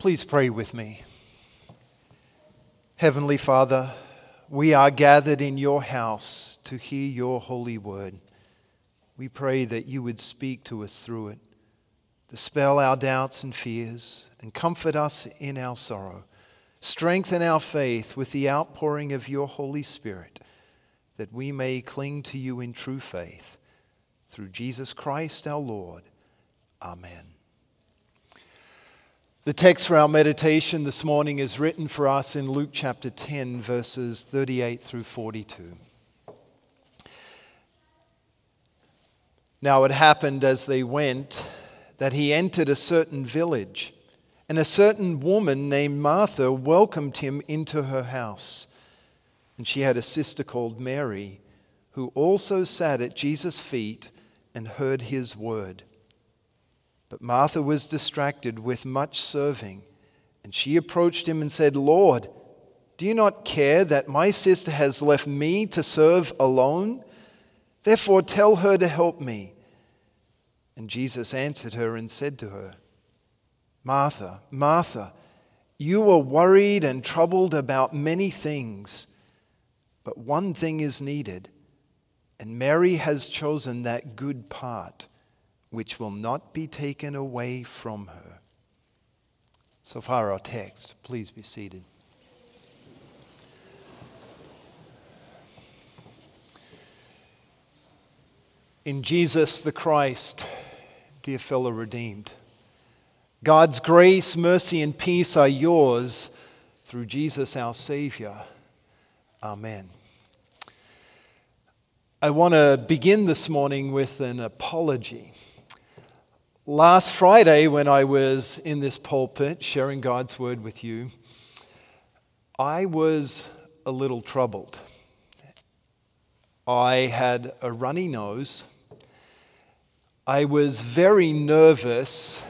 Please pray with me. Heavenly Father, we are gathered in your house to hear your holy word. We pray that you would speak to us through it, dispel our doubts and fears, and comfort us in our sorrow. Strengthen our faith with the outpouring of your Holy Spirit, that we may cling to you in true faith. Through Jesus Christ our Lord. Amen. The text for our meditation this morning is written for us in Luke chapter 10, verses 38 through 42. Now it happened as they went that he entered a certain village, and a certain woman named Martha welcomed him into her house. And she had a sister called Mary, who also sat at Jesus' feet and heard his word. But Martha was distracted with much serving, and she approached him and said, Lord, do you not care that my sister has left me to serve alone? Therefore, tell her to help me. And Jesus answered her and said to her, Martha, Martha, you are worried and troubled about many things, but one thing is needed, and Mary has chosen that good part which will not be taken away from her. So far, our text. Please be seated. In Jesus the Christ, dear fellow redeemed, God's grace, mercy, and peace are yours through Jesus our Savior. Amen. I want to begin this morning with an apology. Last Friday, when I was in this pulpit sharing God's word with you, I was a little troubled. I had a runny nose. I was very nervous.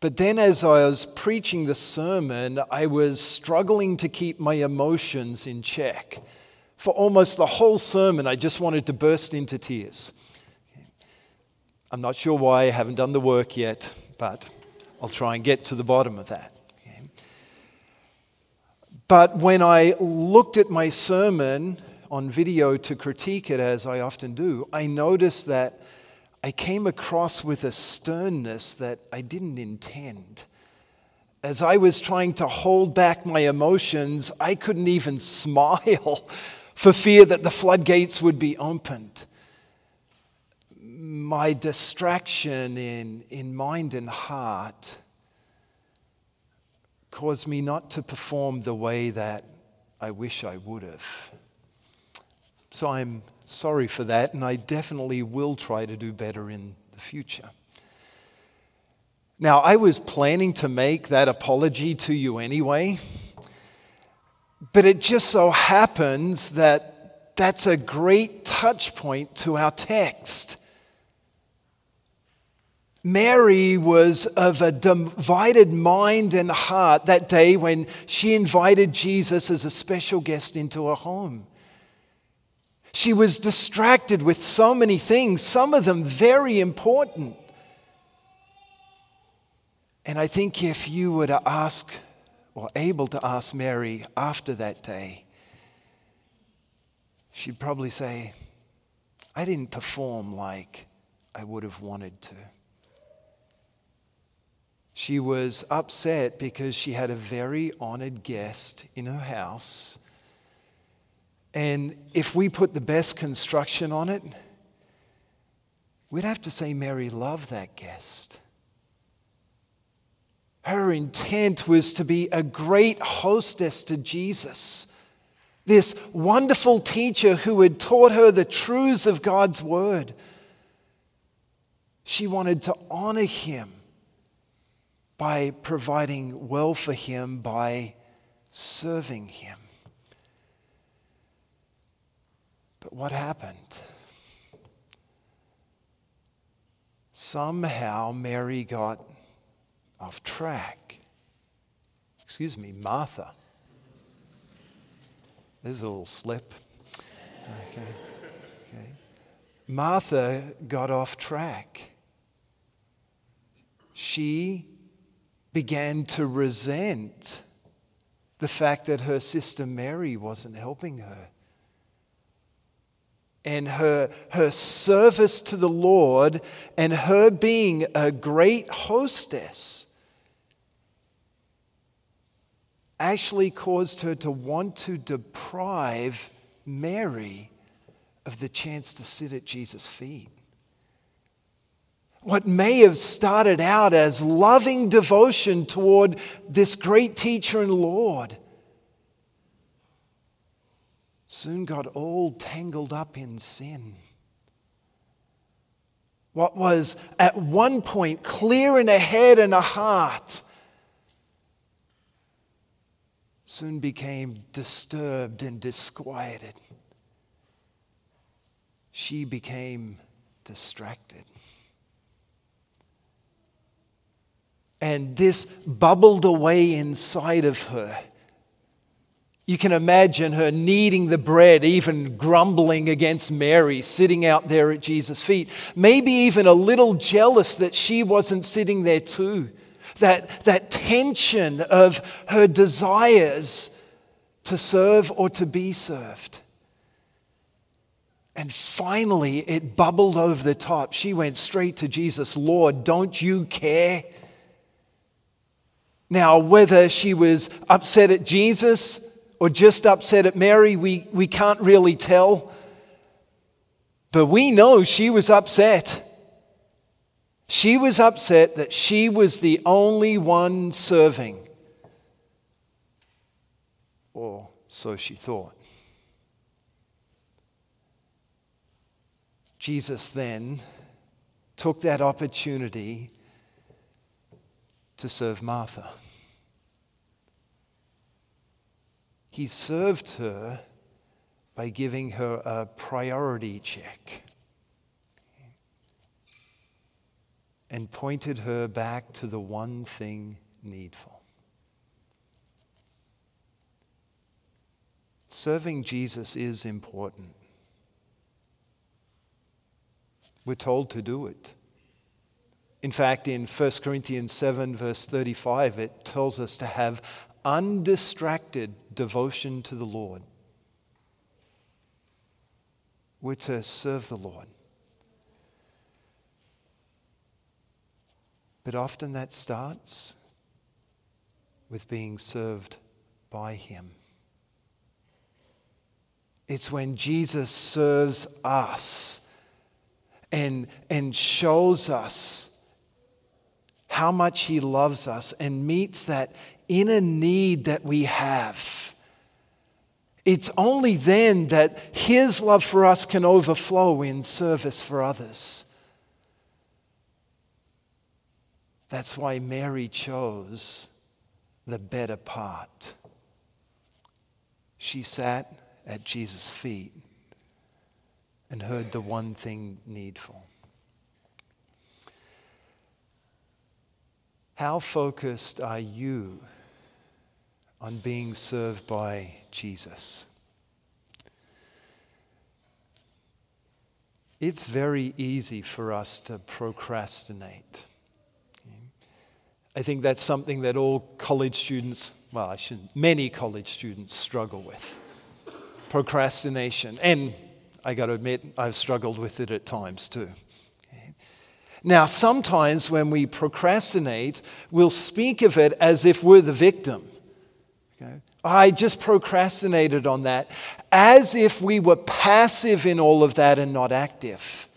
But then, as I was preaching the sermon, I was struggling to keep my emotions in check. For almost the whole sermon, I just wanted to burst into tears. I'm not sure why, I haven't done the work yet, but I'll try and get to the bottom of that. Okay? But when I looked at my sermon on video to critique it, as I often do, I noticed that I came across with a sternness that I didn't intend. As I was trying to hold back my emotions, I couldn't even smile for fear that the floodgates would be opened my distraction in, in mind and heart caused me not to perform the way that I wish I would have. So I'm sorry for that, and I definitely will try to do better in the future. Now, I was planning to make that apology to you anyway, but it just so happens that that's a great touch point to our text. Mary was of a divided mind and heart that day when she invited Jesus as a special guest into her home. She was distracted with so many things, some of them very important. And I think if you were to ask, or able to ask Mary after that day, she'd probably say, I didn't perform like I would have wanted to. She was upset because she had a very honored guest in her house. And if we put the best construction on it, we'd have to say Mary loved that guest. Her intent was to be a great hostess to Jesus, this wonderful teacher who had taught her the truths of God's word. She wanted to honor him by providing well for him, by serving him. But what happened? Somehow Mary got off track. Excuse me, Martha. There's a little slip. Okay. okay. Martha got off track. She began to resent the fact that her sister Mary wasn't helping her. And her, her service to the Lord and her being a great hostess actually caused her to want to deprive Mary of the chance to sit at Jesus' feet. What may have started out as loving devotion toward this great teacher and Lord soon got all tangled up in sin. What was at one point clear in a head and a heart soon became disturbed and disquieted. She became distracted. And this bubbled away inside of her. You can imagine her kneading the bread, even grumbling against Mary, sitting out there at Jesus' feet. Maybe even a little jealous that she wasn't sitting there too that, that tension of her desires to serve or to be served. And finally, it bubbled over the top. She went straight to Jesus Lord, don't you care? Now, whether she was upset at Jesus or just upset at Mary, we, we can't really tell. But we know she was upset. She was upset that she was the only one serving. Or so she thought. Jesus then took that opportunity to serve Martha. He served her by giving her a priority check. and pointed her back to the one thing needful. Serving Jesus is important. We're told to do it. In fact, in 1 Corinthians 7, verse 35, it tells us to have undistracted devotion to the Lord. We're to serve the Lord. But often that starts with being served by Him. It's when Jesus serves us and, and shows us how much He loves us and meets that inner need that we have. It's only then that His love for us can overflow in service for others. That's why Mary chose the better part. She sat at Jesus' feet and heard the one thing needful. How focused are you on being served by Jesus? It's very easy for us to procrastinate. I think that's something that all college students, well, I shouldn't, many college students struggle with procrastination. And I got to admit, I've struggled with it at times too. Now, sometimes when we procrastinate, we'll speak of it as if we're the victim. Okay? I just procrastinated on that, as if we were passive in all of that and not active.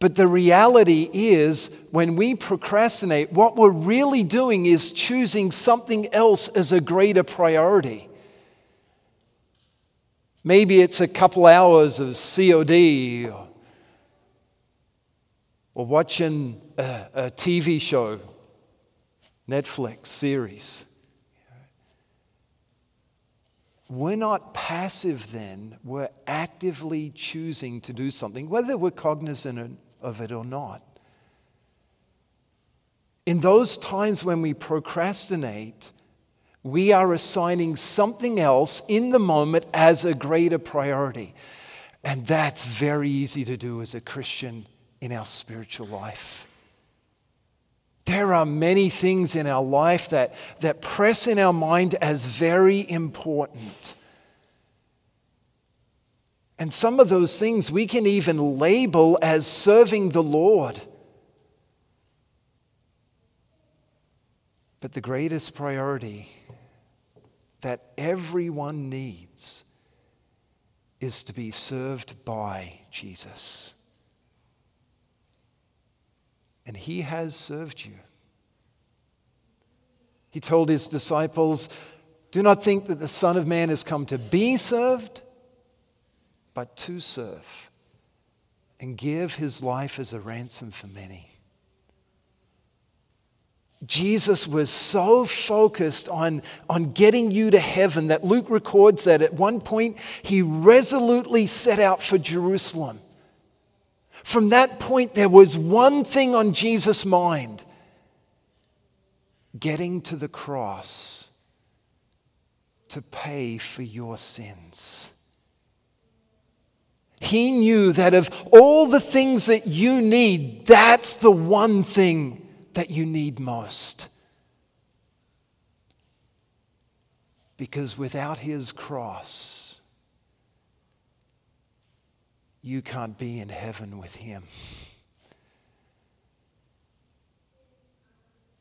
But the reality is, when we procrastinate, what we're really doing is choosing something else as a greater priority. Maybe it's a couple hours of COD or, watching a, a TV show, Netflix series. We're not passive then, we're actively choosing to do something, whether we're cognizant of it or not. In those times when we procrastinate, we are assigning something else in the moment as a greater priority. And that's very easy to do as a Christian in our spiritual life. There are many things in our life that, that press in our mind as very important. And some of those things we can even label as serving the Lord. But the greatest priority that everyone needs is to be served by Jesus. And he has served you. He told his disciples, Do not think that the Son of Man has come to be served, but to serve and give his life as a ransom for many. Jesus was so focused on, on getting you to heaven that Luke records that at one point he resolutely set out for Jerusalem. From that point, there was one thing on Jesus' mind getting to the cross to pay for your sins. He knew that of all the things that you need, that's the one thing that you need most. Because without his cross, you can't be in heaven with him.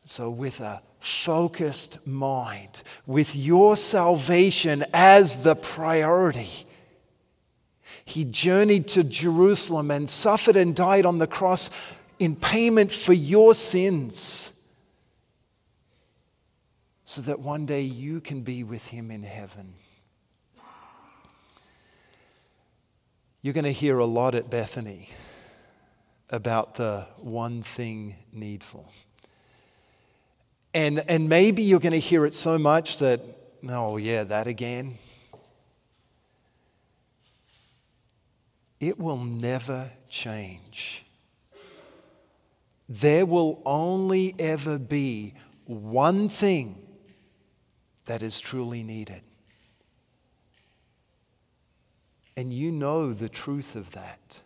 So, with a focused mind, with your salvation as the priority, he journeyed to Jerusalem and suffered and died on the cross in payment for your sins. So that one day you can be with him in heaven. You're going to hear a lot at Bethany about the one thing needful. And, and maybe you're going to hear it so much that, oh, yeah, that again. It will never change. There will only ever be one thing that is truly needed. And you know the truth of that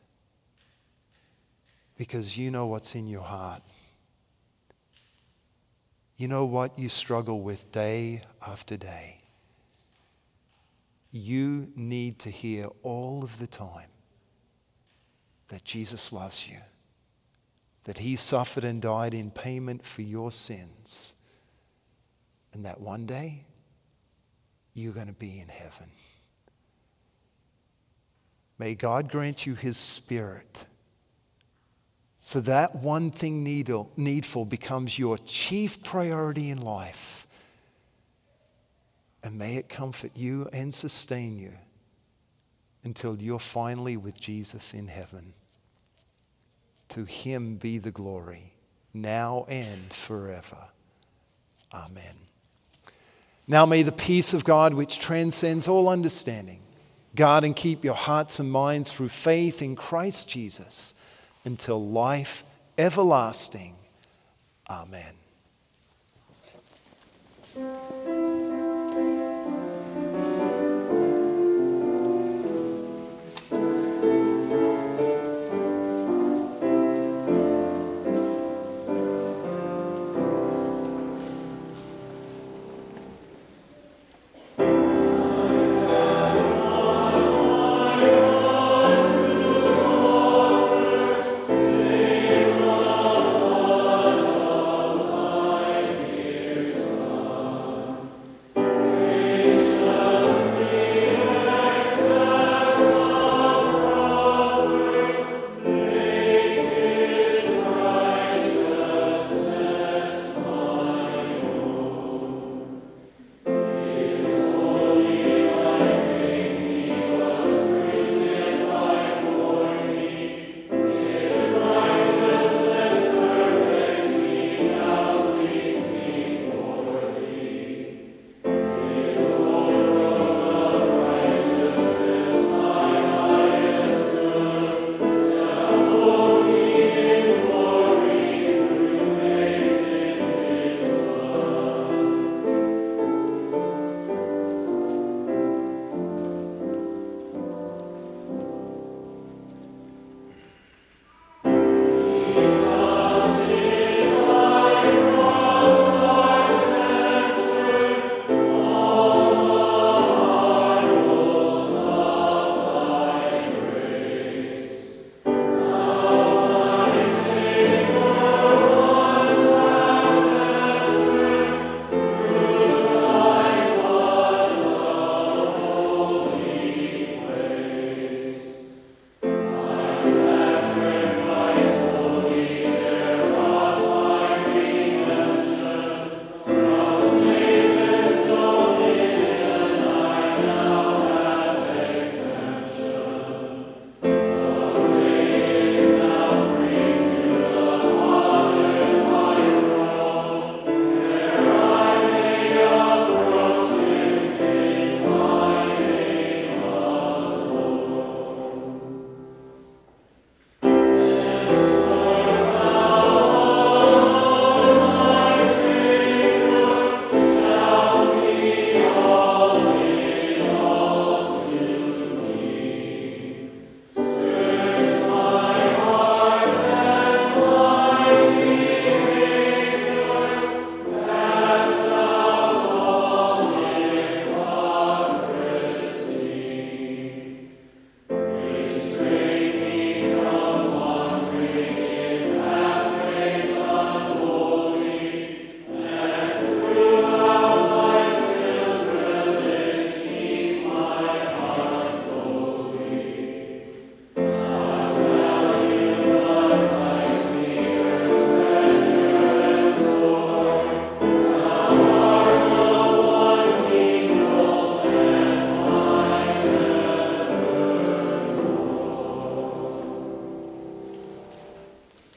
because you know what's in your heart. You know what you struggle with day after day. You need to hear all of the time that Jesus loves you, that he suffered and died in payment for your sins, and that one day you're going to be in heaven. May God grant you his spirit so that one thing needful becomes your chief priority in life. And may it comfort you and sustain you until you're finally with Jesus in heaven. To him be the glory, now and forever. Amen. Now may the peace of God, which transcends all understanding, guard and keep your hearts and minds through faith in Christ Jesus until life everlasting. Amen.